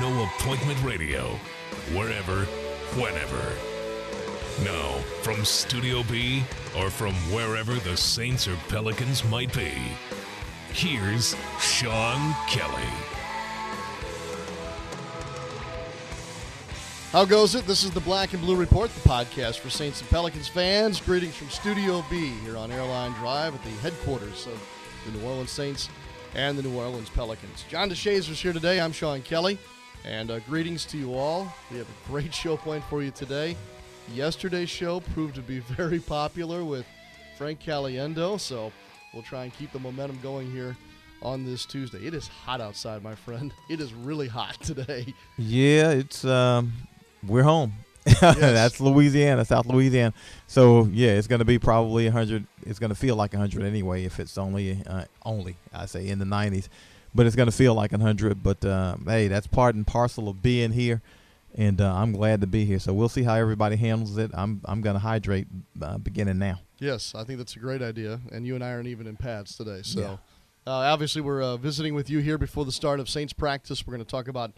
No appointment radio, wherever, whenever. Now, from Studio B or from wherever the Saints or Pelicans might be, here's Sean Kelly. How goes it? This is the Black and Blue Report, the podcast for Saints and Pelicans fans. Greetings from Studio B here on Airline Drive at the headquarters of the New Orleans Saints and the New Orleans Pelicans. John DeShazier is here today. I'm Sean Kelly, and uh, greetings to you all. We have a great show point for you today. Yesterday's show proved to be very popular with Frank Caliendo, so we'll try and keep the momentum going here on this Tuesday. It is hot outside, my friend. It is really hot today. Yeah, it's um, we're home. That's Louisiana, South Louisiana. So yeah, it's going to be probably 100. It's going to feel like 100 anyway. If it's only uh, only I say in the 90s, but it's going to feel like 100. But uh, hey, that's part and parcel of being here, and uh, I'm glad to be here. So we'll see how everybody handles it. I'm I'm going to hydrate uh, beginning now. Yes, I think that's a great idea. And you and I aren't even in pads today, so. Yeah. Uh, obviously, we're uh, visiting with you here before the start of Saints practice. We're going to talk about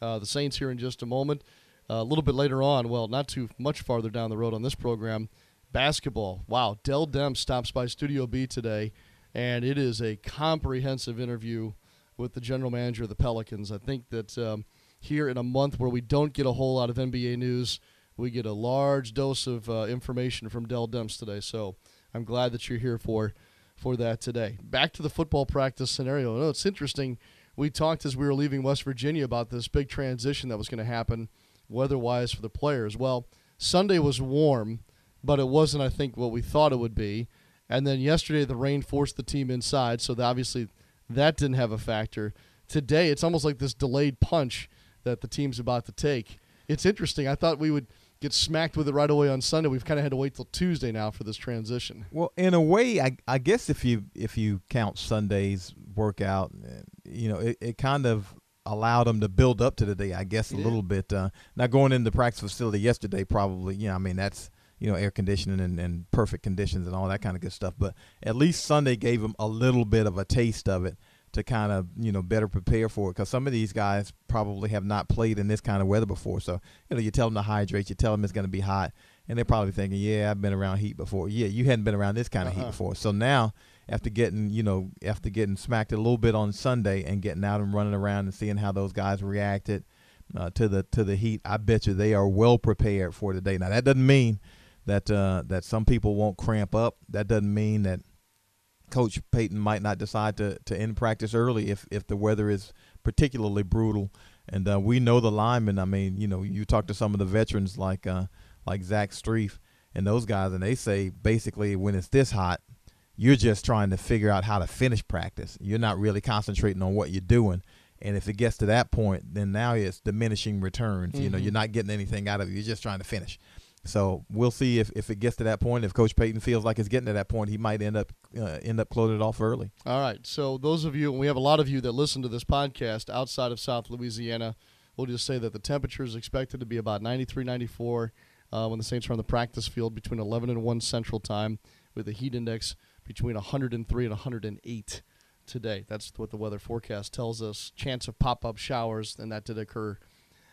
uh, the Saints here in just a moment. A little bit later on, well, not too much farther down the road on this program, basketball. Wow, Dell Demp stops by Studio B today, and it is a comprehensive interview with the general manager of the Pelicans. I think that um, here in a month where we don't get a whole lot of NBA news, we get a large dose of uh, information from Dell Demps today. So I'm glad that you're here for for that today. Back to the football practice scenario. No, it's interesting. We talked as we were leaving West Virginia about this big transition that was going to happen weather-wise for the players. Well, Sunday was warm, but it wasn't, I think, what we thought it would be. And then yesterday, the rain forced the team inside, so obviously that didn't have a factor. Today, it's almost like this delayed punch that the team's about to take. It's interesting. I thought we would get smacked with it right away on Sunday. We've kind of had to wait till Tuesday now for this transition. Well, in a way, I, I guess if you if you count Sunday's workout, you know, it, it kind of allowed them to build up to the day. I guess a little bit. Uh, now going into the practice facility yesterday, probably, you know, I mean that's you know air conditioning and, and perfect conditions and all that kind of good stuff. But at least Sunday gave them a little bit of a taste of it to kind of you know better prepare for it because some of these guys probably have not played in this kind of weather before. So you know you tell them to hydrate, you tell them it's going to be hot, and they're probably thinking, yeah, I've been around heat before. Yeah, you hadn't been around this kind of Uh-huh. heat before. So now after getting you know after getting smacked a little bit on Sunday and getting out and running around and seeing how those guys reacted uh, to the to the heat, I bet you they are well prepared for today. Now that doesn't mean that uh, that some people won't cramp up. That doesn't mean that Coach Payton might not decide to, to end practice early if, if the weather is particularly brutal. And uh, we know the linemen. I mean, you know, you talk to some of the veterans like uh, like Zach Strief and those guys, and they say basically when it's this hot, you're just trying to figure out how to finish practice. You're not really concentrating on what you're doing. And if it gets to that point, then now it's diminishing returns. You know, you're not getting anything out of it. You're just trying to finish. So we'll see if, if it gets to that point. If Coach Payton feels like it's getting to that point, he might end up uh, end up closing it off early. All right. So those of you, and we have a lot of you that listen to this podcast outside of South Louisiana, we'll just say that the temperature is expected to be about 93, 94 uh, when the Saints are on the practice field between 11 and 1 Central Time, with a heat index between 103 and 108 today. That's what the weather forecast tells us. Chance of pop up showers, and that did occur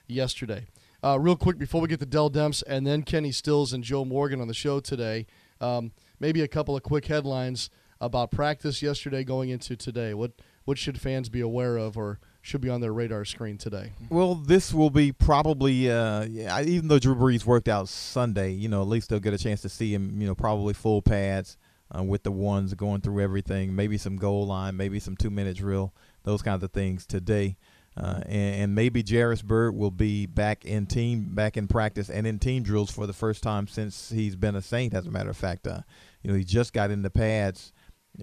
yesterday. Uh, real quick before we get to Dell Demps and then Kenny Stills and Joe Morgan on the show today, um, maybe a couple of quick headlines about practice yesterday going into today. What what should fans be aware of or should be on their radar screen today? Well, this will be probably, uh, yeah, even though Drew Brees worked out Sunday, you know, at least they'll get a chance to see him, you know, probably full pads uh, with the ones going through everything, maybe some goal line, maybe some two minute drill, those kinds of things today. Uh, and, and, maybe Jairus Byrd will be back in team, back in practice and in team drills for the first time since he's been a Saint. As a matter of fact, uh, you know, he just got in the pads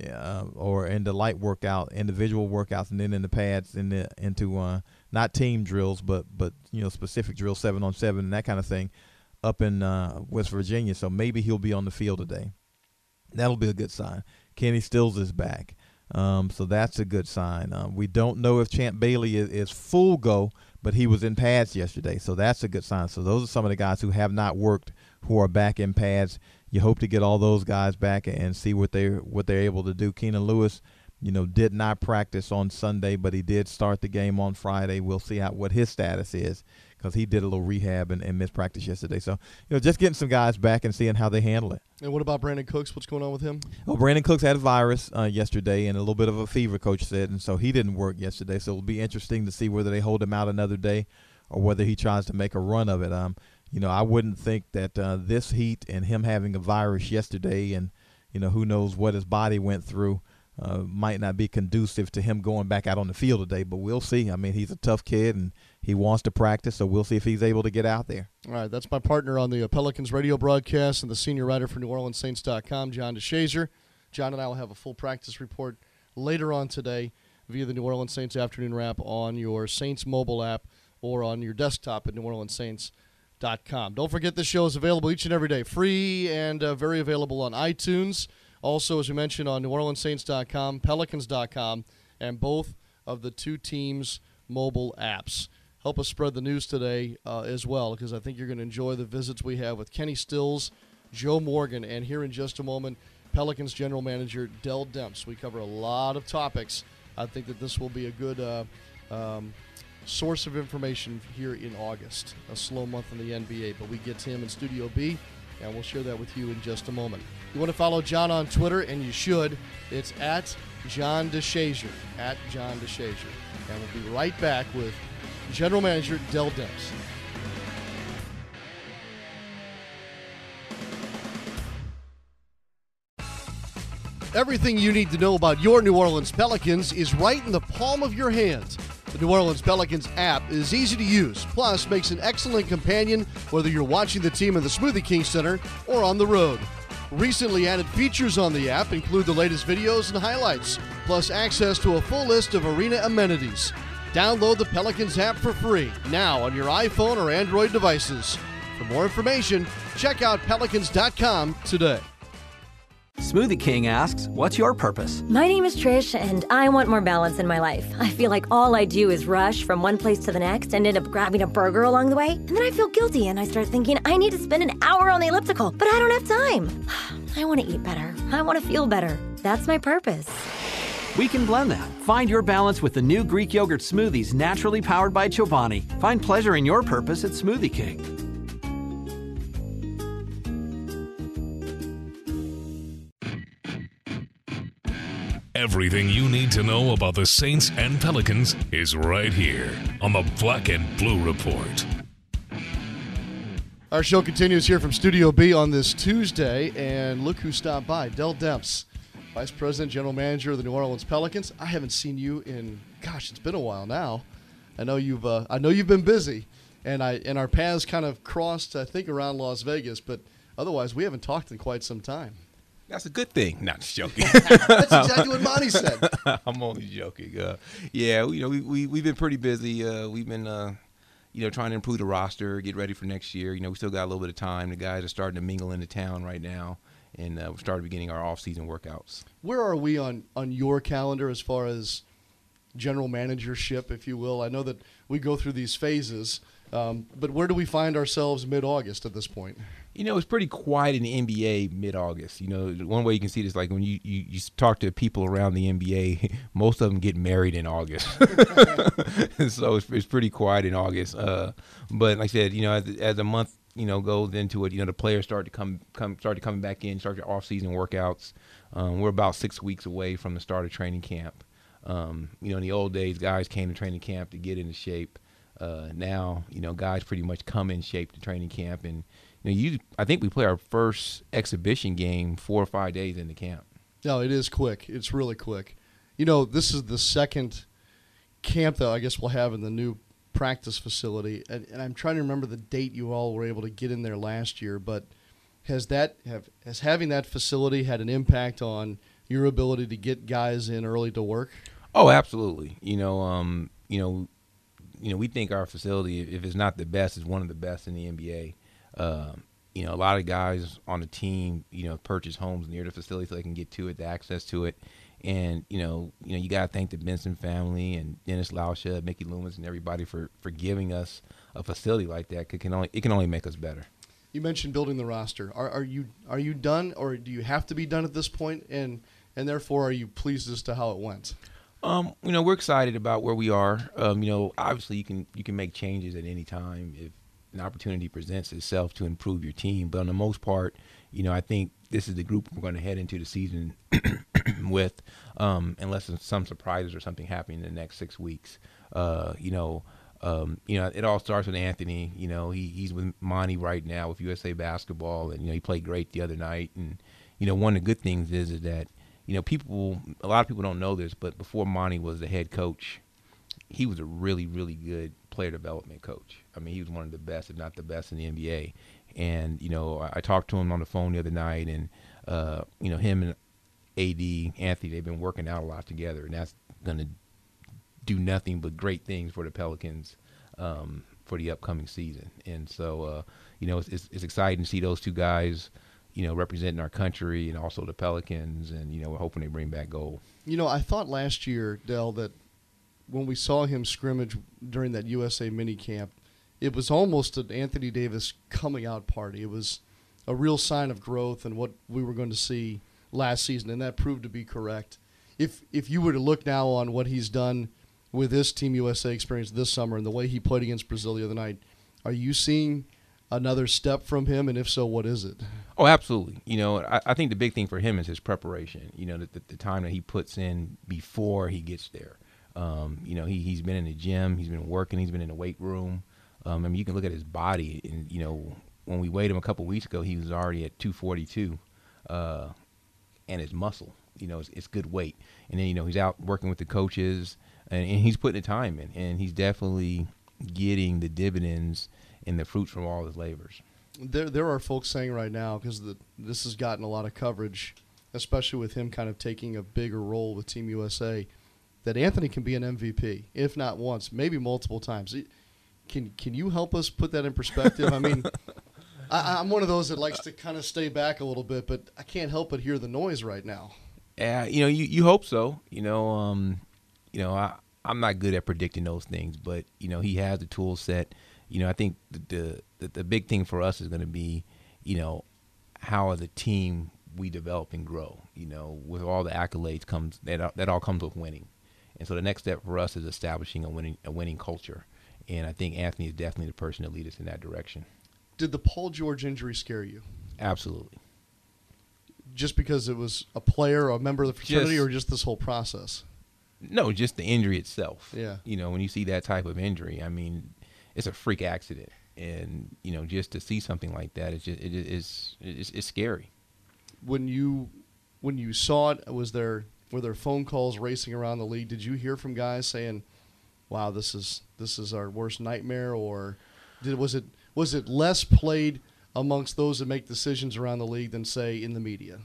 uh, or in the light workout, individual workouts, and then in the pads, in the into uh, not team drills, but but you know specific drills, seven on seven, and that kind of thing, up in uh, West Virginia. So maybe he'll be on the field today. That'll be a good sign. Kenny Stills is back, um, so that's a good sign. Uh, we don't know if Champ Bailey is, is full go, but he was in pads yesterday, so that's a good sign. So those are some of the guys who have not worked who are back in pads you hope to get all those guys back and see what they what they're able to do. Keenan Lewis, you know, did not practice on Sunday, but he did start the game on Friday. We'll see how what his status is because he did a little rehab and, and missed practice yesterday. So you know, just getting some guys back and seeing how they handle it. And what about Brandin Cooks? What's going on with him? Well, Brandin Cooks had a virus uh, yesterday and a little bit of a fever, coach said, and so he didn't work yesterday. So it'll be interesting to see whether they hold him out another day or whether he tries to make a run of it. Um, you know, I wouldn't think that uh, this heat and him having a virus yesterday, and you know, who knows what his body went through, uh, might not be conducive to him going back out on the field today. But we'll see. I mean, he's a tough kid and he wants to practice, so we'll see if he's able to get out there. All right, that's my partner on the uh, Pelicans radio broadcast and the senior writer for NewOrleansSaints.com, John DeShazier. John and I will have a full practice report later on today via the New Orleans Saints afternoon wrap on your Saints mobile app or on your desktop at New Orleans Saints. Don't forget this show is available each and every day, free and uh, very available on iTunes. Also, as we mentioned, on NewOrleansSaints.com, Pelicans.com, and both of the two teams' mobile apps. Help us spread the news today uh, as well, because I think you're going to enjoy the visits we have with Kenny Stills, Joe Morgan, and here in just a moment, Pelicans general manager Dell Demps. We cover a lot of topics. I think that this will be a good uh, um, source of information here in August. A slow month in the NBA, but we get to him in Studio B, and we'll share that with you in just a moment. You want to follow John on Twitter, and you should. It's at John DeShazier. At John DeShazier. And we'll be right back with General Manager Dell Demps. Everything you need to know about your New Orleans Pelicans is right in the palm of your hands. The New Orleans Pelicans app is easy to use, plus makes an excellent companion whether you're watching the team in the Smoothie King Center or on the road. Recently added features on the app include the latest videos and highlights, plus access to a full list of arena amenities. Download the Pelicans app for free now on your iPhone or Android devices. For more information, check out pelicans.com today. Smoothie King asks, What's your purpose? My name is Trish, and I want more balance in my life. I feel like all I do is rush from one place to the next and end up grabbing a burger along the way. And then I feel guilty and I start thinking I need to spend an hour on the elliptical, but I don't have time. I want to eat better. I want to feel better. That's my purpose. We can blend that. Find your balance with the new Greek yogurt smoothies naturally powered by Chobani. Find pleasure in your purpose at Smoothie King. Everything you need to know about the Saints and Pelicans is right here on the Black and Blue Report. Our show continues here from Studio B on this Tuesday, and look who stopped by Dell Demps, Vice President, General Manager of the New Orleans Pelicans. I haven't seen you in, gosh, it's been a while now. I know you've, uh, I know you've been busy, and I and our paths kind of crossed, I think, around Las Vegas, but otherwise we haven't talked in quite some time. That's a good thing. Not just joking. That's exactly what Monty said. I'm only joking. Uh, yeah, you know, we, we, we've been pretty busy. Uh, we've been, uh, you know, trying to improve the roster, get ready for next year. You know, we still got a little bit of time. The guys are starting to mingle into town right now, and uh, we've started beginning our off-season workouts. Where are we on, on your calendar as far as general managership, if you will? I know that we go through these phases, um, but where do we find ourselves mid-August at this point? You know, it's pretty quiet in the NBA mid-August. You know, one way you can see this, like when you, you, you talk to people around the NBA, most of them get married in August. so it's, it's pretty quiet in August. Uh, but like I said, you know, as, as a month, you know, goes into it, you know, the players start to come, come, start to coming back in, start your off-season workouts. Um, we're about six weeks away from the start of training camp. Um, you know, in the old days, guys came to training camp to get into shape. Uh, now, you know, guys pretty much come in shape to training camp, and you know, you I think we play our first exhibition game four or five days into camp. No, it is quick. It's really quick. You know, this is the second camp that I guess we'll have in the new practice facility, and, and I'm trying to remember the date you all were able to get in there last year. But has that have has having that facility had an impact on your ability to get guys in early to work? Oh, absolutely. You know, um, you know, you know, we think our facility, if it's not the best, is one of the best in the NBA. Um, you know, a lot of guys on the team, you know, purchase homes near the facility so they can get to it, the access to it. And you know, you know, you got to thank the Benson family and Dennis Lauscha, Mickey Loomis, and everybody for for giving us a facility like that. It can only it can only make us better. You mentioned building the roster. Are, are you are you done, or do you have to be done at this point? And and therefore, are you pleased as to how it went? Um, you know, we're excited about where we are. Um, you know, obviously you can you can make changes at any time if an opportunity presents itself to improve your team. But on the most part, you know, I think this is the group we're going to head into the season with, um, unless some surprises or something happening in the next six weeks. Uh, you know, um, you know, it all starts with Anthony. You know, he, he's with Monty right now with USA Basketball, and you know, he played great the other night. And you know, one of the good things is is that you know, people, a lot of people don't know this, but before Monty was the head coach, he was a really, really good player development coach. I mean, he was one of the best, if not the best, in the NBA. And you know, I, I talked to him on the phone the other night, and uh, you know, him and AD Anthony, they've been working out a lot together, and that's going to do nothing but great things for the Pelicans um, for the upcoming season. And so, uh, you know, it's, it's, it's exciting to see those two guys you know, representing our country and also the Pelicans, and you know, we're hoping they bring back gold. You know, I thought last year, Dell, that when we saw him scrimmage during that USA mini camp, it was almost an Anthony Davis coming out party. It was a real sign of growth and what we were going to see last season, and that proved to be correct. If if you were to look now on what he's done with this Team USA experience this summer and the way he played against Brazil the other night, are you seeing another step from him? And if so, what is it? Oh, absolutely. You know, I, I think the big thing for him is his preparation. You know, the, the, the time that he puts in before he gets there. Um, you know, he he's been in the gym, he's been working, he's been in the weight room. Um, I mean, you can look at his body, and you know, when we weighed him a couple weeks ago, he was already at 242, uh, and his muscle. You know, it's, it's, good weight. And then you know, he's out working with the coaches, and, and he's putting the time in, and he's definitely getting the dividends and the fruits from all his labors. There, there are folks saying right now because this has gotten a lot of coverage, especially with him kind of taking a bigger role with Team USA, that Anthony can be an MVP, if not once, maybe multiple times. Can can you help us put that in perspective? I mean, I, am one of those that likes to kind of stay back a little bit, but I can't help but hear the noise right now. Yeah, you know, you, you hope so. You know, um, you know, I I'm not good at predicting those things, but you know, he has the tool set you know, I think the the, the big thing for us is going to be, you know, how as a team we develop and grow. You know, with all the accolades comes that that all comes with winning, and so the next step for us is establishing a winning a winning culture. And I think Anthony is definitely the person to lead us in that direction. Did the Paul George injury scare you? Absolutely. Just because it was a player, or a member of the fraternity, just, or just this whole process? No, just the injury itself. Yeah. You know, when you see that type of injury, I mean, it's a freak accident, and you know just to see something like that, it's just it is it's, it's scary. When you when you saw it, was there were there phone calls racing around the league? Did you hear from guys saying, "Wow, this is this is our worst nightmare," or did was it was it less played amongst those that make decisions around the league than say in the media?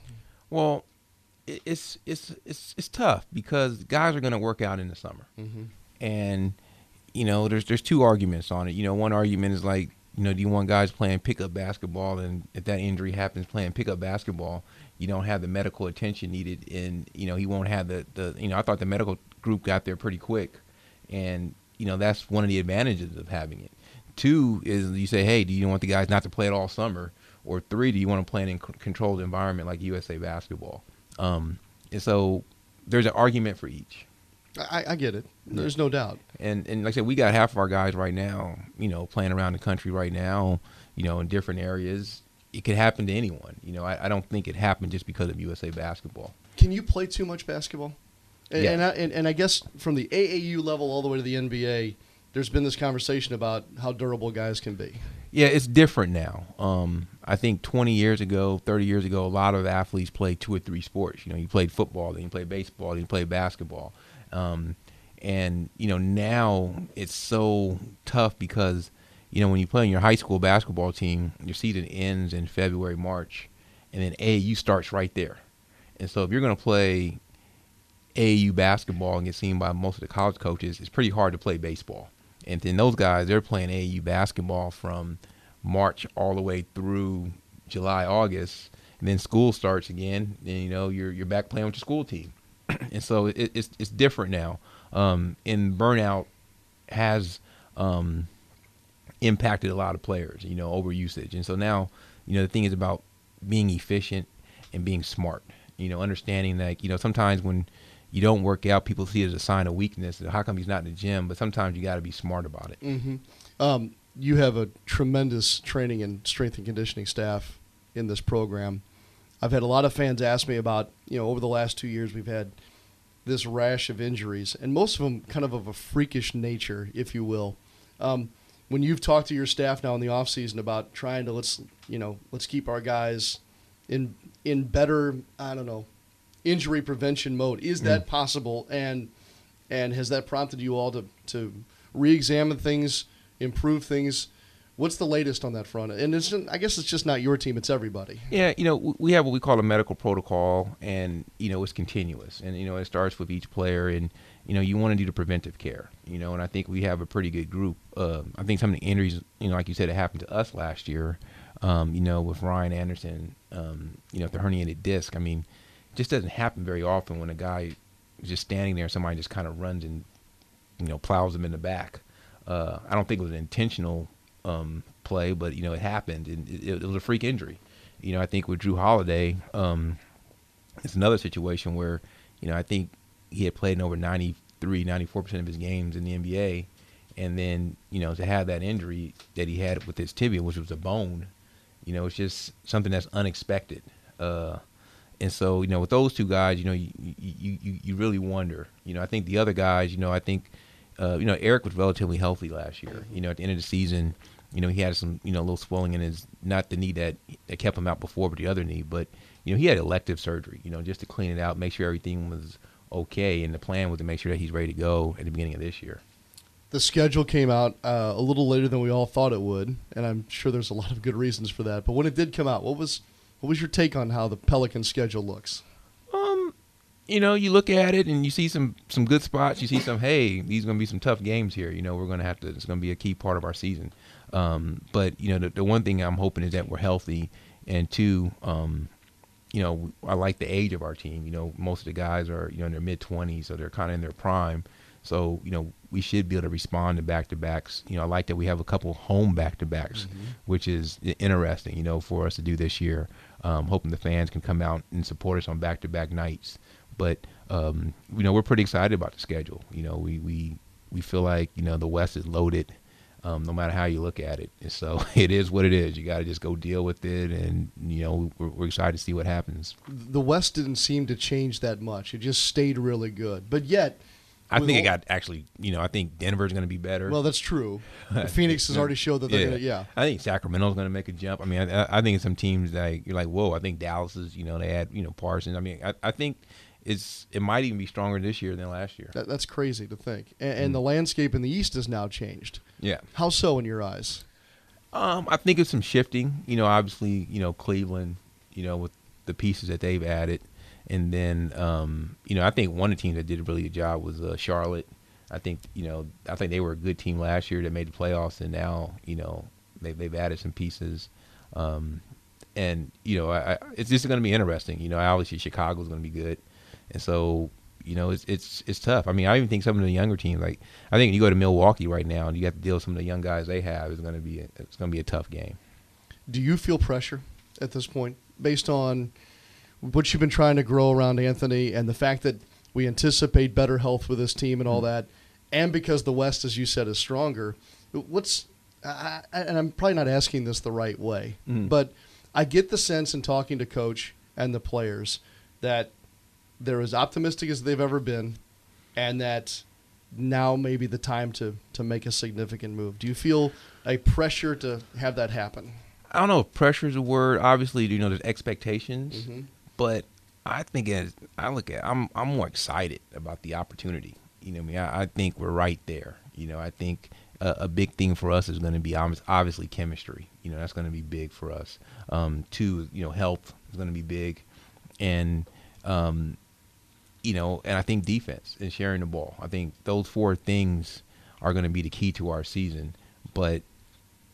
Well, it's it's it's it's tough because guys are going to work out in the summer, mm-hmm. and you know, there's there's two arguments on it. You know, one argument is like, you know, do you want guys playing pickup basketball, and if that injury happens playing pickup basketball, you don't have the medical attention needed, and you know he won't have the the you know I thought the medical group got there pretty quick, and you know that's one of the advantages of having it. Two is you say, hey, do you want the guys not to play it all summer, or three, do you want to play in a controlled environment like USA basketball? Um, and so there's an argument for each. I, I get it. There's no doubt. And and like I said, we got half of our guys right now, you know, playing around the country right now, you know, in different areas. It could happen to anyone. You know, I, I don't think it happened just because of USA basketball. Can you play too much basketball? And, Yeah. and, I, and, and I guess from the AAU level all the way to the NBA, there's been this conversation about how durable guys can be. Yeah, it's different now. Um, I think 20 years ago, 30 years ago, a lot of athletes played two or three sports. You know, you played football, then you played baseball, then you played basketball. Um, and, you know, now it's so tough because, you know, when you play on your high school basketball team, your season ends in February, March, and then AAU starts right there. And so if you're going to play AAU basketball and get seen by most of the college coaches, it's pretty hard to play baseball. And then those guys, they're playing AAU basketball from March all the way through July, August, and then school starts again. And you know you're you're back playing with your school team, and so it, it's it's different now. Um, and burnout has um, impacted a lot of players. You know, over usage, and so now you know the thing is about being efficient and being smart. You know, understanding that you know sometimes when you don't work out, people see it as a sign of weakness. How come he's not in the gym? But sometimes you got to be smart about it. Mm-hmm. Um, you have a tremendous training and strength and conditioning staff in this program. I've had a lot of fans ask me about, you know, over the last two years, we've had this rash of injuries, and most of them kind of of a freakish nature, if you will. Um, when you've talked to your staff now in the off season about trying to let's, you know, let's keep our guys in in better, I don't know, injury prevention mode. Is that possible? And and has that prompted you all to to re-examine things, improve things? What's the latest on that front? And it's I guess it's just not your team; it's everybody. Yeah, you know, we have what we call a medical protocol, and you know, it's continuous, and you know, it starts with each player, and you know, you want to do the preventive care, you know, and I think we have a pretty good group. Uh, I think some of the injuries, you know, like you said, it happened to us last year, um, you know, with Ryan Anderson, um, you know, the herniated disc. I mean, just doesn't happen very often when a guy is just standing there, and somebody just kind of runs and you know plows him in the back. Uh, I don't think it was an intentional um, play, but you know it happened, and it, it was a freak injury. You know, I think with Jrue Holiday, um, it's another situation where you know I think he had played in over 93, 94 percent of his games in the NBA, and then you know to have that injury that he had with his tibia, which was a bone, you know, it's just something that's unexpected. Uh, and so, you know, with those two guys, you know, you, you, you, you really wonder. You know, I think the other guys, you know, I think, uh, you know, Eric was relatively healthy last year. You know, at the end of the season, you know, he had some, you know, a little swelling in his, not the knee that, that kept him out before, but the other knee. But, you know, he had elective surgery, you know, just to clean it out, make sure everything was okay. And the plan was to make sure that he's ready to go at the beginning of this year. The schedule came out uh, a little later than we all thought it would, and I'm sure there's a lot of good reasons for that. But when it did come out, what was what was your take on how the Pelican schedule looks? Um, you know, you look at it and you see some some good spots. You see some, hey, these are going to be some tough games here. You know, we're going to have to. It's going to be a key part of our season. Um, but you know, the, the one thing I'm hoping is that we're healthy, and two, um, you know, I like the age of our team. You know, most of the guys are you know in their mid 20s, so they're kind of in their prime. So you know, we should be able to respond to back to backs. You know, I like that we have a couple home back to backs, which is interesting. You know, for us to do this year. Um, hoping the fans can come out and support us on back to back nights. But um, you know, we're pretty excited about the schedule. You know, we we we feel like you know the West is loaded. Um, no matter how you look at it, and so it is what it is. You got to just go deal with it, and you know we're, we're excited to see what happens. The West didn't seem to change that much; it just stayed really good. But yet, I think it got actually, you know, I think Denver's going to be better. Well, that's true. Phoenix has already showed that they're gonna- yeah. I think Sacramento's going to make a jump. I mean, I, I- think some teams like you're like, whoa. I think Dallas is, you know, they had, you know, Parsons. I mean, I, I think it's it might even be stronger this year than last year. That, that's crazy to think. And, and the landscape in the East has now changed. Yeah. How so in your eyes? Um, I think it's some shifting. You know, obviously, you know, Cleveland, you know, with the pieces that they've added, and then, um, you know, I think one of the teams that did a really good job was uh, Charlotte. I think, you know, I think they were a good team last year that made the playoffs, and now, you know, they, they've added some pieces. Um, and you know, I, I, it's just going to be interesting. You know, obviously Chicago's going to be good, and so you know, it's it's it's tough. I mean, I even think some of the younger teams, like I think you go to Milwaukee right now, and you have to deal with some of the young guys they have. It's going to be it's going to be a tough game. Do you feel pressure at this point, based on what you've been trying to grow around Anthony and the fact that we anticipate better health with this team and all that, and because the West, as you said, is stronger. What's I, and I'm probably not asking this the right way, Mhm. but I get the sense in talking to coach and the players that they're as optimistic as they've ever been, and that now may be the time to to make a significant move. Do you feel a pressure to have that happen? I don't know if pressure is a word. Obviously, you know, there's expectations, Mhm. But I think as I look at, I'm I'm more excited about the opportunity. You know, I mean, I, I think we're right there. You know, I think a, a big thing for us is going to be obviously chemistry. You know, that's going to be big for us. Um, two, you know, health is going to be big, and um, you know, and I think defense and sharing the ball. I think those four things are going to be the key to our season. But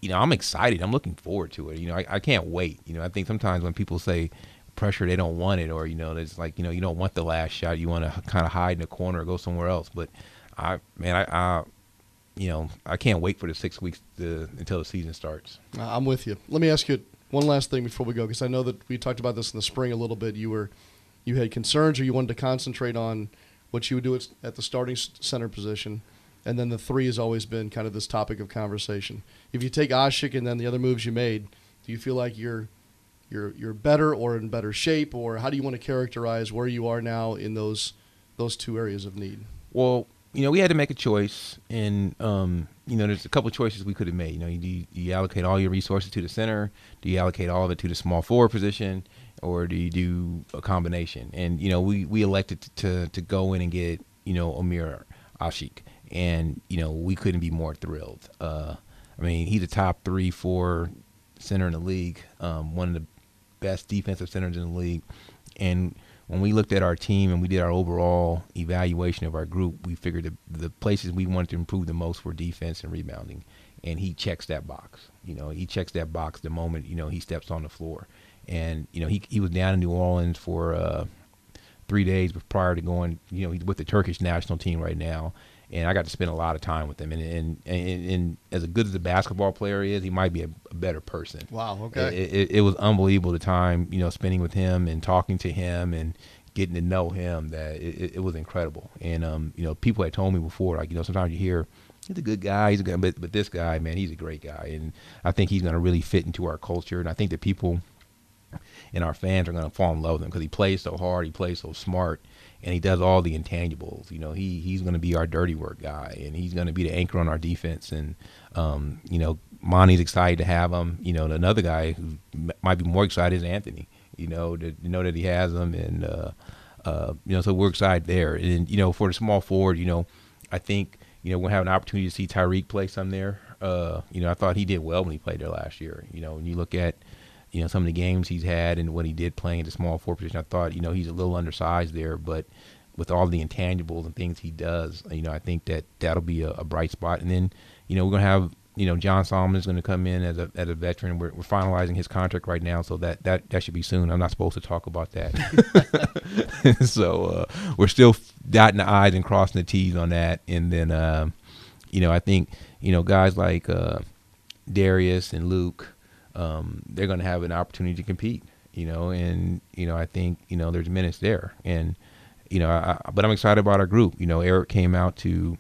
you know, I'm excited. I'm looking forward to it. You know, I, I can't wait. You know, I think sometimes when people say pressure, they don't want it, or you know, it's like you know, you don't want the last shot. You want to kind of hide in a corner or go somewhere else. But I, man, I, I you know, I can't wait for the six weeks to, until the season starts. I'm with you. Let me ask you one last thing before we go, because I know that we talked about this in the spring a little bit. You were, you had concerns, or you wanted to concentrate on what you would do at, at the starting center position, and then the three has always been kind of this topic of conversation. If you take Asik and then the other moves you made, do you feel like you're you're you're better or in better shape, or how do you want to characterize where you are now in those those two areas of need? Well, you know, we had to make a choice, and um, you know, there's a couple choices we could have made. You know, you, you allocate all your resources to the center? Do you allocate all of it to the small forward position, or do you do a combination? And you know, we we elected to to, to go in and get you know Omer Asik, and you know, we couldn't be more thrilled. Uh, I mean, he's a top three, four center in the league, um, one of the best defensive centers in the league, and when we looked at our team and we did our overall evaluation of our group, we figured the, the places we wanted to improve the most were defense and rebounding. And he checks that box. You know, he checks that box the moment, you know, he steps on the floor. And, you know, he, he was down in New Orleans for uh, three days prior to going, you know, he's with the Turkish national team right now. And I got to spend a lot of time with him. And, and, and, and as good as a basketball player is, he might be a, a better person. Wow, okay. It, it, it was unbelievable the time, you know, spending with him and talking to him and getting to know him that it, it, was incredible. And, um, you know, people had told me before, like, you know, sometimes you hear, he's a good guy, he's a good, but, but this guy, man, he's a great guy. And I think he's going to really fit into our culture. And I think that people and our fans are going to fall in love with him because he plays so hard, he plays so smart, and he does all the intangibles. You know, he he's going to be our dirty work guy, and he's going to be the anchor on our defense. And um, you know, Monty's excited to have him. You know, another guy who m- might be more excited is Anthony. You know, to, to know that he has him, and uh, uh, you know, so we're excited there. And you know, for the small forward, you know, I think you know we'll have an opportunity to see Tyreke play some there. Uh, you know, I thought he did well when he played there last year. You know, when you look at you know some of the games he's had and what he did playing at the small forward position, I thought you know he's a little undersized there, but with all the intangibles and things he does, you know, I think that that'll be a, a bright spot. And then you know we're gonna have you know John Salmons is going to come in as a as a veteran. We're, we're finalizing his contract right now, so that that that should be soon. I'm not supposed to talk about that, so uh, we're still dotting the i's and crossing the t's on that. And then um, you know I think you know guys like uh, Darius and Luke, um, they're going to have an opportunity to compete. You know, and you know I think you know there's minutes there, and you know, I, but I'm excited about our group. You know, Eric came out to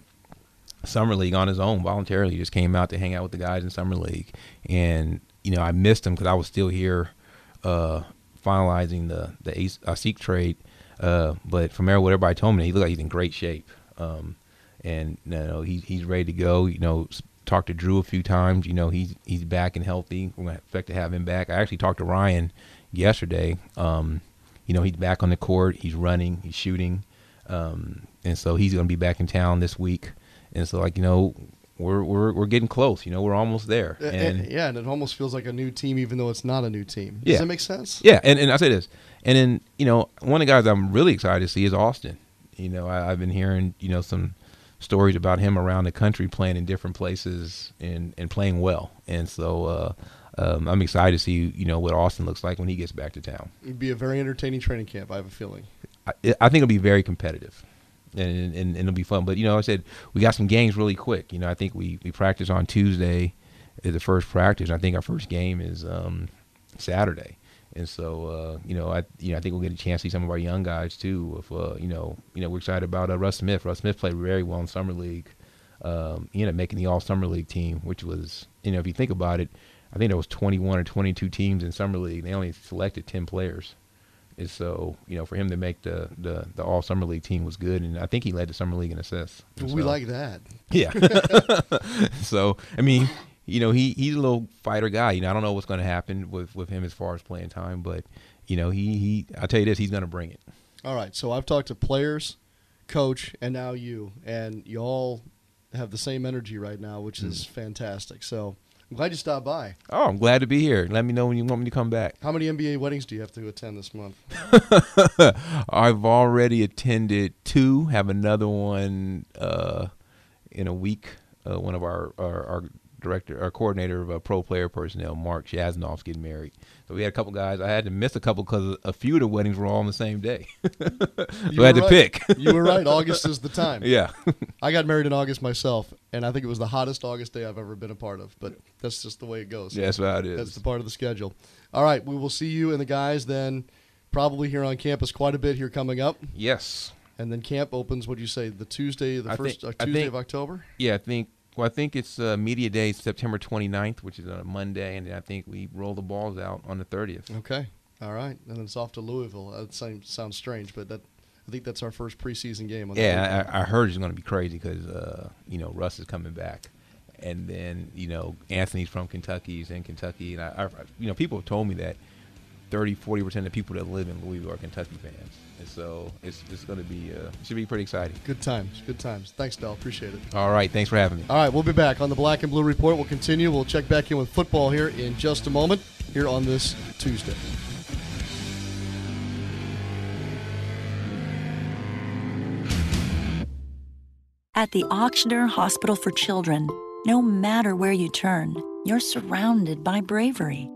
summer league on his own voluntarily. He just came out to hang out with the guys in summer league, and you know, I missed him because I was still here uh, finalizing the the Ace, uh, Seek trade. Uh, but from there, what everybody told me, he looked like he's in great shape, um, and you know, he, he's ready to go. You know, talked to Jrue a few times. You know, he's he's back and healthy. We're gonna expect to have him back. I actually talked to Ryan yesterday. Um, you know, he's back on the court. He's running. He's shooting. Um, and so he's going to be back in town this week. And so, like you know, we're we're we're getting close. You know, we're almost there. And and, yeah, and it almost feels like a new team, even though it's not a new team. Does yeah, that make sense? Yeah, and and I say this, and then you know, one of the guys I'm really excited to see is Austin. You know, I, I've been hearing you know some stories about him around the country playing in different places and and playing well. And so uh, um, I'm excited to see you know what Austin looks like when he gets back to town. It'd be a very entertaining training camp. I have a feeling. I, I think it'll be very competitive, and, and and it'll be fun. But you know, I said we got some games really quick. You know, I think we we practice on Tuesday, the first practice. I think our first game is um, Saturday. And so, uh, you know, I you know I think we'll get a chance to see some of our young guys too. If uh, you know, you know, we're excited about uh, Russ Smith. Russ Smith played very well in summer league. Um, he ended up making the All Summer League team, which was, you know, if you think about it, I think there was 21 or 22 teams in summer league. They only selected 10 players. And so, you know, for him to make the, the, the all summer league team was good, and I think he led the summer league in assists. We So- like that. Yeah. so I mean, you know, he he's a little fighter guy. You know, I don't know what's going to happen with with him as far as playing time, but you know, he he I tell you this, he's going to bring it. All right, so I've talked to players, coach, and now you, and you all have the same energy right now, which is fantastic. So I'm glad you stopped by. Oh, I'm glad to be here. Let me know when you want me to come back. How many NBA weddings do you have to attend this month? I've already attended two. Have another one uh, in a week. Uh, one of our, our our director, or coordinator of uh, pro player personnel, Mark Shaznoff's getting married. So we had a couple guys. I had to miss a couple because a few of the weddings were all on the same day. so You I had were to right. pick. you were right. August is the time. Yeah. I got married in August myself, and I think it was the hottest August day I've ever been a part of. But that's just the way it goes. Yeah, that's how it is. That's the part of the schedule. All right, we will see you and the guys then, probably here on campus quite a bit here coming up. Yes. And then camp opens. What do you say? The Tuesday, the I first think- uh, Tuesday think- of October. Yeah, I think. Well, I think it's uh, media day, September 29th, which is on a Monday, and I think we roll the balls out on the 30th. Okay. All right, and then it's off to Louisville. That sounds sounds strange, but that I think that's our first preseason game. On. Yeah, I, I heard it's going to be crazy because uh, you know Russ is coming back, and then you know Anthony's from Kentucky. He's in Kentucky, and I, I you know people have told me that 30, 40 percent of people that live in Louisville are Kentucky fans, so it's it's going to be uh, should be pretty exciting. Good times. Good times. Thanks, Dell. Appreciate it. All right, thanks for having me. All right, we'll be back on the Black and Blue Report. We'll continue. We'll check back in with football here in just a moment, here on this Tuesday. At the Ochsner Hospital for Children, no matter where you turn, you're surrounded by bravery.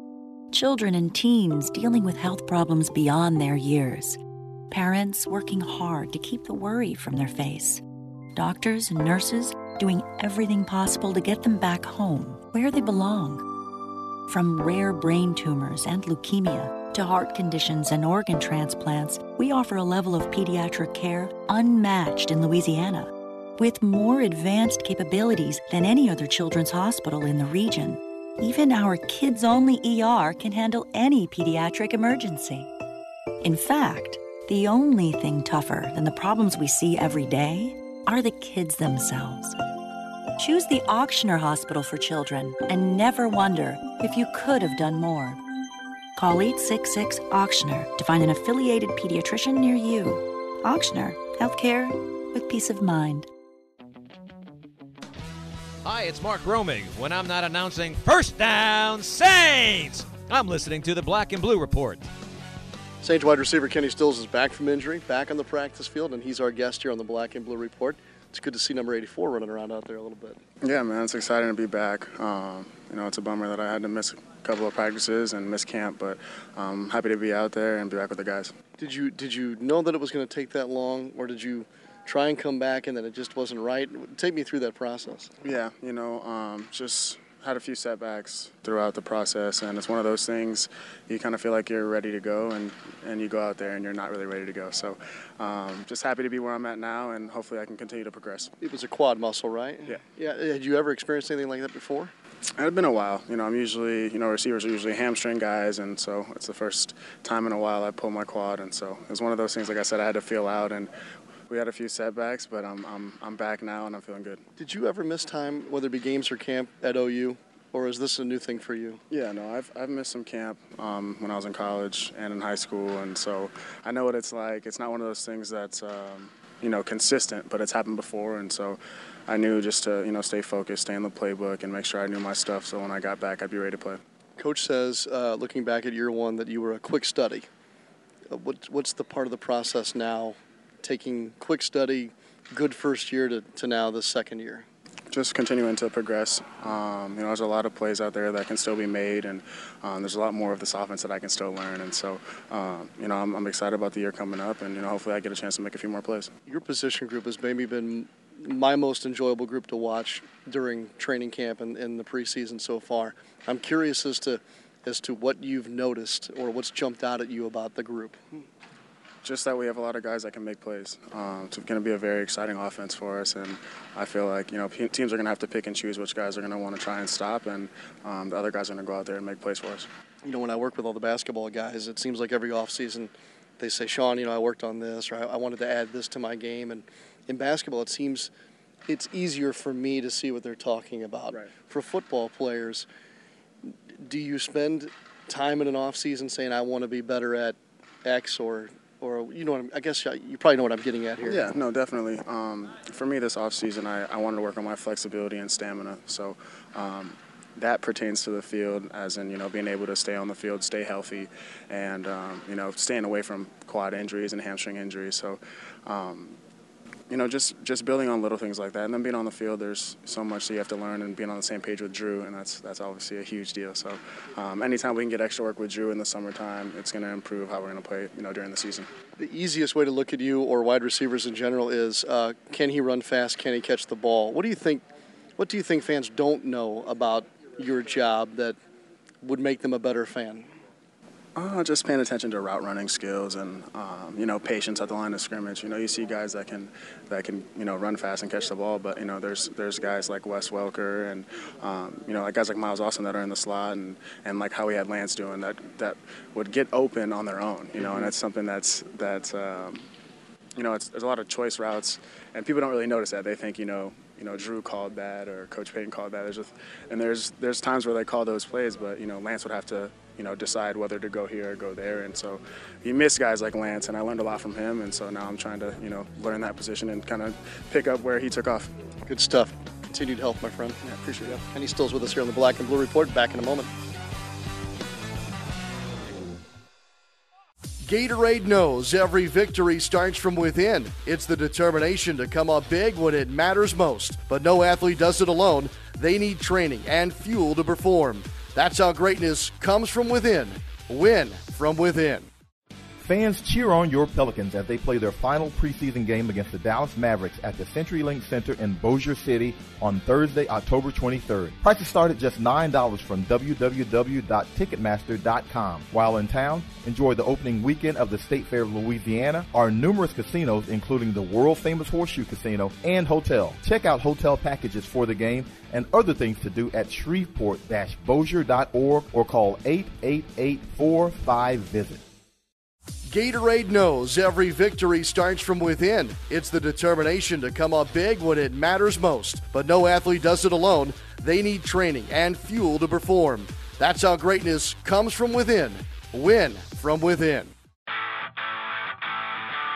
Children and teens dealing with health problems beyond their years. Parents working hard to keep the worry from their face. Doctors and nurses doing everything possible to get them back home, where they belong. From rare brain tumors and leukemia to heart conditions and organ transplants, we offer a level of pediatric care unmatched in Louisiana. With more advanced capabilities than any other children's hospital in the region, even our kids only ER can handle any pediatric emergency. In fact, the only thing tougher than the problems we see every day are the kids themselves. Choose the Ochsner Hospital for Children and never wonder if you could have done more. Call 866 Ochsner to find an affiliated pediatrician near you. Ochsner, healthcare with peace of mind. Hi, it's Mark Romig. When I'm not announcing First Down Saints, I'm listening to the Black and Blue Report. Saints wide receiver Kenny Stills is back from injury, back on the practice field, and he's our guest here on the Black and Blue Report. It's good to see number 84 running around out there a little bit. Yeah, man, it's exciting to be back. Um, you know, it's a bummer that I had to miss a couple of practices and miss camp, but I'm happy to be out there and be back with the guys. Did you did you know that it was going to take that long, or did you try and come back and then it just wasn't right? Take me through that process. Yeah, you know, um, just had a few setbacks throughout the process, and it's one of those things you kind of feel like you're ready to go, and, and you go out there and you're not really ready to go. So, um, just happy to be where I'm at now, and hopefully I can continue to progress. It was a quad muscle, right? Yeah. Yeah. Had you ever experienced anything like that before? It had been a while. You know, I'm usually, you know, receivers are usually hamstring guys, and so it's the first time in a while I pulled my quad, and so it was one of those things. Like I said, I had to feel out, and we had a few setbacks, but I'm I'm I'm back now, and I'm feeling good. Did you ever miss time, whether it be games or camp at OU, or is this a new thing for you? Yeah, no, I've I've missed some camp um, when I was in college and in high school, and so I know what it's like. It's not one of those things that's um, you know consistent, but it's happened before, and so I knew just to you know stay focused, stay in the playbook, and make sure I knew my stuff, so when I got back, I'd be ready to play. Coach says, uh, looking back at year one, that you were a quick study. Uh, what, what's the part of the process now, taking quick study, good first year to, to now the second year? just continuing to progress. Um, you know, there's a lot of plays out there that can still be made, and um, there's a lot more of this offense that I can still learn. And so, um, you know, I'm, I'm excited about the year coming up, and you know, hopefully I get a chance to make a few more plays. Your position group has maybe been my most enjoyable group to watch during training camp and in the preseason so far. I'm curious as to as to what you've noticed or what's jumped out at you about the group? Just that we have a lot of guys that can make plays. Um, it's going to be a very exciting offense for us, and I feel like you know teams are going to have to pick and choose which guys are going to want to try and stop, and um, the other guys are going to go out there and make plays for us. You know, when I work with all the basketball guys, it seems like every offseason they say, Sean, you know, I worked on this, or I, I wanted to add this to my game. And in basketball, it seems it's easier for me to see what they're talking about. Right. For football players, do you spend time in an off season saying I want to be better at X or or you know what I'm, I guess you probably know what I'm getting at here. Yeah, no, definitely. Um, for me, this off season, I, I wanted to work on my flexibility and stamina. So um, that pertains to the field, as in you know being able to stay on the field, stay healthy, and um, you know staying away from quad injuries and hamstring injuries. So. You know, just just building on little things like that, and then being on the field. There's so much that you have to learn, and being on the same page with Drew, and that's that's obviously a huge deal. So, um, anytime we can get extra work with Drew in the summertime, it's going to improve how we're going to play, you know, during the season. The easiest way to look at you or wide receivers in general is uh, can he run fast? Can he catch the ball? What do you think? What do you think fans don't know about your job that would make them a better fan? Uh, just paying attention to route running skills and um, you know patience at the line of scrimmage. You know, you see guys that can that can you know run fast and catch the ball, but you know there's there's guys like Wes Welker and um, you know like guys like Miles Austin that are in the slot and, and like how we had Lance doing that that would get open on their own. You know, and that's something that's that's um, you know it's, there's a lot of choice routes and people don't really notice that. They think you know you know Drew called that or Coach Payton called that. There's just and there's there's times where they call those plays, but you know Lance would have to you know, decide whether to go here or go there. And so you miss guys like Lance, and I learned a lot from him. And so now I'm trying to, you know, learn that position and kind of pick up where he took off. Good stuff. Continued help, my friend. Yeah, appreciate it. Kenny Stills with us here on the Black and Blue Report. Back in a moment. Gatorade knows every victory starts from within. It's the determination to come up big when it matters most. But no athlete does it alone. They need training and fuel to perform. That's how greatness comes from within. Win from within. Fans cheer on your Pelicans as they play their final preseason game against the Dallas Mavericks at the CenturyLink Center in Bossier City on Thursday, October 23rd. Prices start at just $9 from www.ticketmaster.com. While in town, enjoy the opening weekend of the State Fair of Louisiana, our numerous casinos including the world-famous Horseshoe Casino and Hotel. Check out hotel packages for the game and other things to do at shreveport-bossier.org or call 888-45-VISIT. Gatorade knows every victory starts from within. It's the determination to come up big when it matters most. But no athlete does it alone. They need training and fuel to perform. That's how greatness comes from within. Win from within.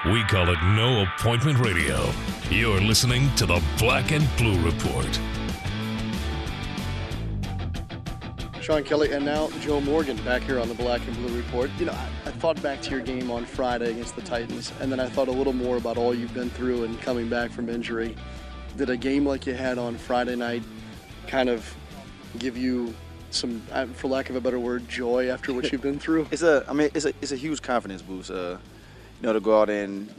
We call it No Appointment Radio. You're listening to the Black and Blue Report. Sean Kelley and now Joe Morgan back here on the Black and Blue Report. You know, I, I, thought back to your game on Friday against the Titans, and then I thought a little more about all you've been through and coming back from injury. Did a game like you had on Friday night kind of give you some, uh, for lack of a better word, joy after what you've been through? It's a, I mean, it's a, it's a huge confidence boost. Uh, you know, to go out and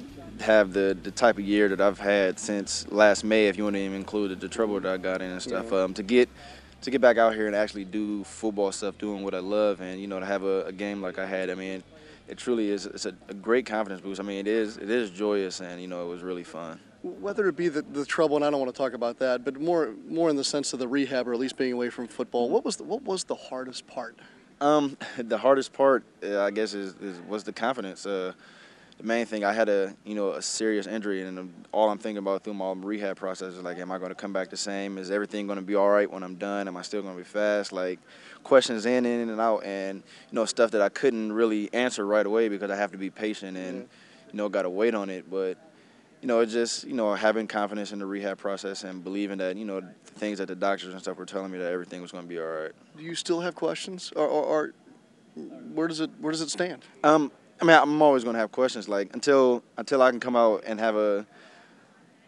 have the, the type of year that I've had since last May, if you want to even include the trouble that I got in and stuff. Yeah. Um, to get to get back out here and actually do football stuff, doing what I love, and you know to have a, a game like I had. I mean, it truly is. It's a, a, great confidence boost. I mean, it is it is joyous, and you know it was really fun. Whether it be the, the trouble, and I don't want to talk about that, but more more in the sense of the rehab, or at least being away from football. What was the, what was the hardest part? Um, the hardest part, uh, I guess, is, is was the confidence. Uh, the main thing I had a you know a serious injury, and all I'm thinking about through my rehab process is like, am I going to come back the same? Is everything going to be all right when I'm done? Am I still going to be fast? Like questions in, in and out, and you know stuff that I couldn't really answer right away because I have to be patient and you know got to wait on it. But you know, it's just you know having confidence in the rehab process and believing that you know the things that the doctors and stuff were telling me that everything was going to be all right. Do you still have questions, or, or, or where does it where does it stand? Um, I mean, I'm always going to have questions. Like until until I can come out and have a,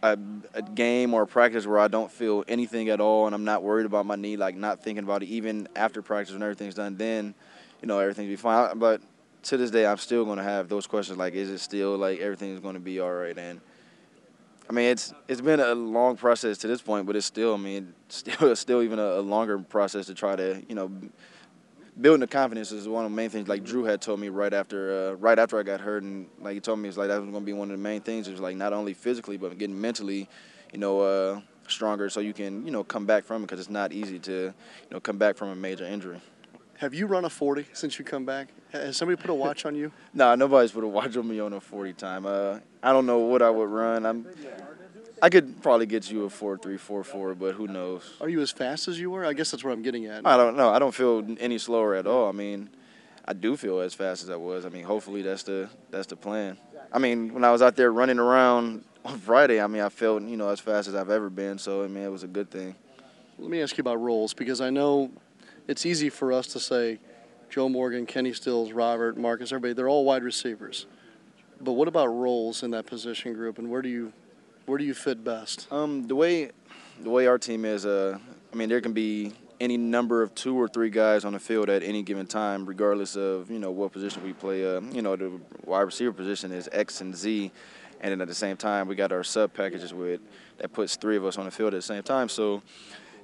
a, a game or a practice where I don't feel anything at all, and I'm not worried about my knee, like not thinking about it, even after practice when everything's done. Then, you know, everything will be fine. But to this day, I'm still going to have those questions. Like, is it still like everything's going to be all right? And I mean, it's it's been a long process to this point, but it's still, I mean, still still even a, a longer process to try to, you know building the confidence is one of the main things. Like Drew had told me right after, uh, right after I got hurt, and like he told me, it's like that was going to be one of the main things. Is like not only physically, but getting mentally, you know, uh, stronger, so you can, you know, come back from it because it's not easy to, you know, come back from a major injury. Have you run a 40 since you come back? Has somebody put a watch on you? nah, nobody's put a watch on me on a 40 time. Uh, I don't know what I would run. I'm, I could probably get you a four three four four, but who knows? Are you as fast as you were? I guess that's what I'm getting at. I don't know. I don't feel any slower at all. I mean, I do feel as fast as I was. I mean, hopefully that's the that's the plan. I mean, when I was out there running around on Friday, I mean, I felt you know as fast as I've ever been. So I mean, it was a good thing. Let me ask you about roles because I know it's easy for us to say Joe Morgan, Kenny Stills, Robert, Marcus, everybody. They're all wide receivers. But what about roles in that position group, and where do you where do you fit best? Um, the way the way our team is, uh, I mean, there can be any number of two or three guys on the field at any given time, regardless of you know what position we play. Uh, you know, the wide receiver position is X and Z, and then at the same time we got our sub packages with that puts three of us on the field at the same time. So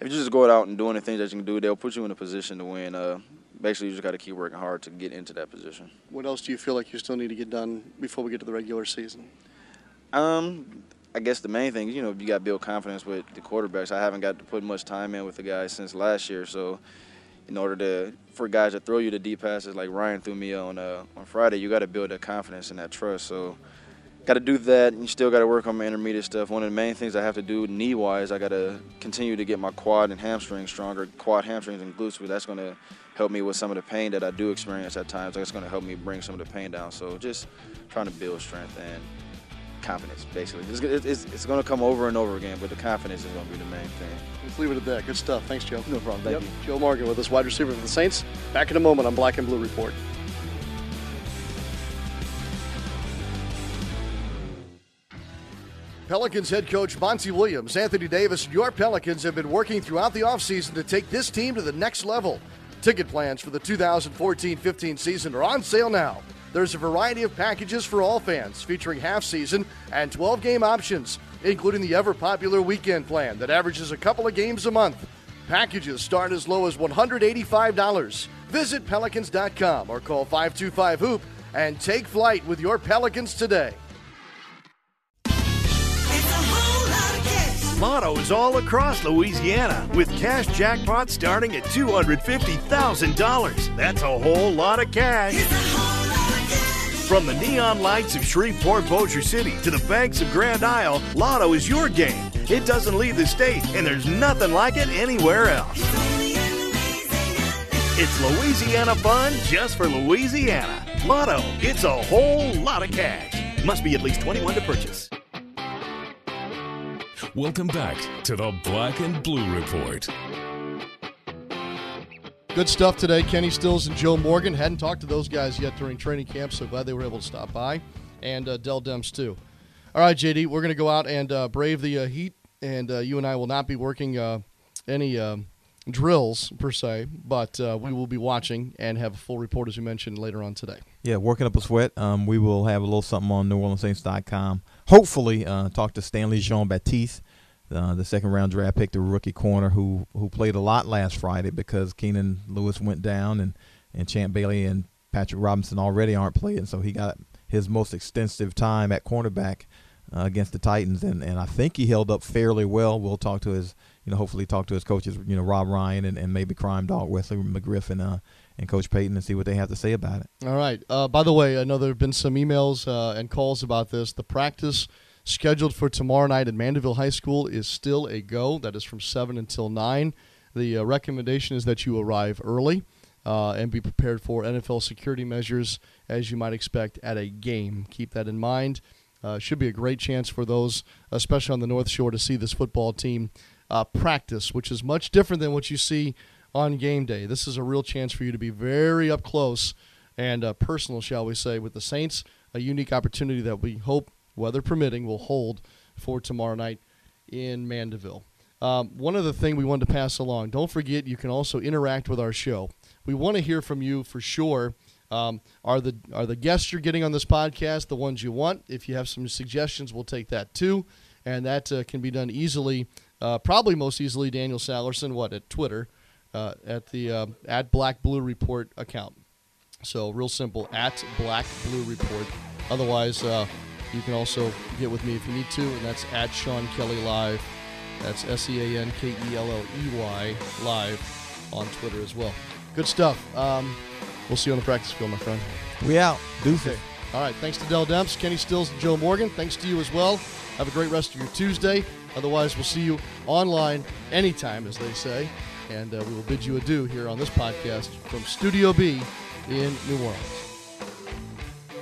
if you just go out and doing the things that you can do, they'll put you in a position to win. Uh, basically, you just got to keep working hard to get into that position. What else do you feel like you still need to get done before we get to the regular season? Um, I guess the main thing, you know, you got to build confidence with the quarterbacks. I haven't got to put much time in with the guys since last year, so in order to for guys to throw you the deep passes like Ryan threw me on uh, on Friday, you got to build that confidence and that trust. So, got to do that. And you still got to work on my intermediate stuff. One of the main things I have to do knee wise, I got to continue to get my quad and hamstring stronger. Quad, hamstrings, and glutes. That's going to help me with some of the pain that I do experience at times. That's going to help me bring some of the pain down. So, just trying to build strength and confidence, basically. It's, it's, it's going to come over and over again, but the confidence is going to be the main thing. Let's leave it at that. Good stuff. Thanks, Joe. No problem. Thank yep. you. Joe Morgan with us, wide receiver for the Saints. Back in a moment on Black and Blue Report. Pelicans head coach Monty Williams, Anthony Davis, and your Pelicans have been working throughout the offseason to take this team to the next level. Ticket plans for the 2014 15 season are on sale now. There's a variety of packages for all fans, featuring half season and 12 game options, including the ever popular weekend plan that averages a couple of games a month. Packages start as low as $185. Visit Pelicans.com or call 525 Hoop and take flight with your Pelicans today. Lottos all across Louisiana with cash jackpots starting at $250,000. That's a whole lot of cash. From the neon lights of Shreveport, Bossier City to the banks of Grand Isle, Lotto is your game. It doesn't leave the state, and there's nothing like it anywhere else. It's Louisiana fun just for Louisiana. Lotto, it's a whole lot of cash. Must be at least 21 to purchase. Welcome back to the Black and Blue Report. Good stuff today. Kenny Stills and Joe Morgan. Hadn't talked to those guys yet during training camp, so glad they were able to stop by. And uh, Dell Demps, too. All right, JD, we're going to go out and uh, brave the uh, heat, and uh, you and I will not be working uh, any um, drills, per se, but uh, we will be watching and have a full report, as you mentioned, later on today. Yeah, working up a sweat. Um, we will have a little something on NewOrleansSaints.com. Hopefully, talk to Stanley Jean Baptiste uh, the second round draft pick, the rookie corner who who played a lot last Friday because Keenan Lewis went down and and Champ Bailey and Patrick Robinson already aren't playing, so he got his most extensive time at cornerback uh, against the Titans, and, and I think he held up fairly well. We'll talk to his, you know, hopefully talk to his coaches, you know, Rob Ryan and, and maybe Crime Dog Wesley McGriff and uh, and Coach Payton and see what they have to say about it. All right. Uh, by the way, I know there have been some emails uh, and calls about this. The practice scheduled for tomorrow night at Mandeville High School is still a go. That is from 7 until 9. The uh, recommendation is that you arrive early uh, and be prepared for NFL security measures as you might expect at a game. Keep that in mind. Uh, should be a great chance for those, especially on the North Shore, to see this football team uh, practice, which is much different than what you see on game day. This is a real chance for you to be very up close and uh, personal, shall we say, with the Saints. A unique opportunity that we hope weather permitting, will hold for tomorrow night in Mandeville. Um, one other thing we wanted to pass along don't forget you can also interact with our show. We want to hear from you for sure. Um, are the are the guests you're getting on this podcast the ones you want? If you have some suggestions, we'll take that too, and that uh, can be done easily. Uh, probably most easily, Daniel Salerson, what at Twitter uh, at the uh, at Black Blue Report account. So real simple at Black Blue Report. Otherwise, uh, you can also get with me if you need to, and that's at Sean Kelley Live. That's S E A N K E L L E Y Live on Twitter as well. Good stuff. Um, we'll see you on the practice field, my friend. We out. Deuces. Okay. All right. Thanks to Dell Demps, Kenny Stills, and Joe Morgan. Thanks to you as well. Have a great rest of your Tuesday. Otherwise, we'll see you online anytime, as they say. And uh, we will bid you adieu here on this podcast from Studio B in New Orleans.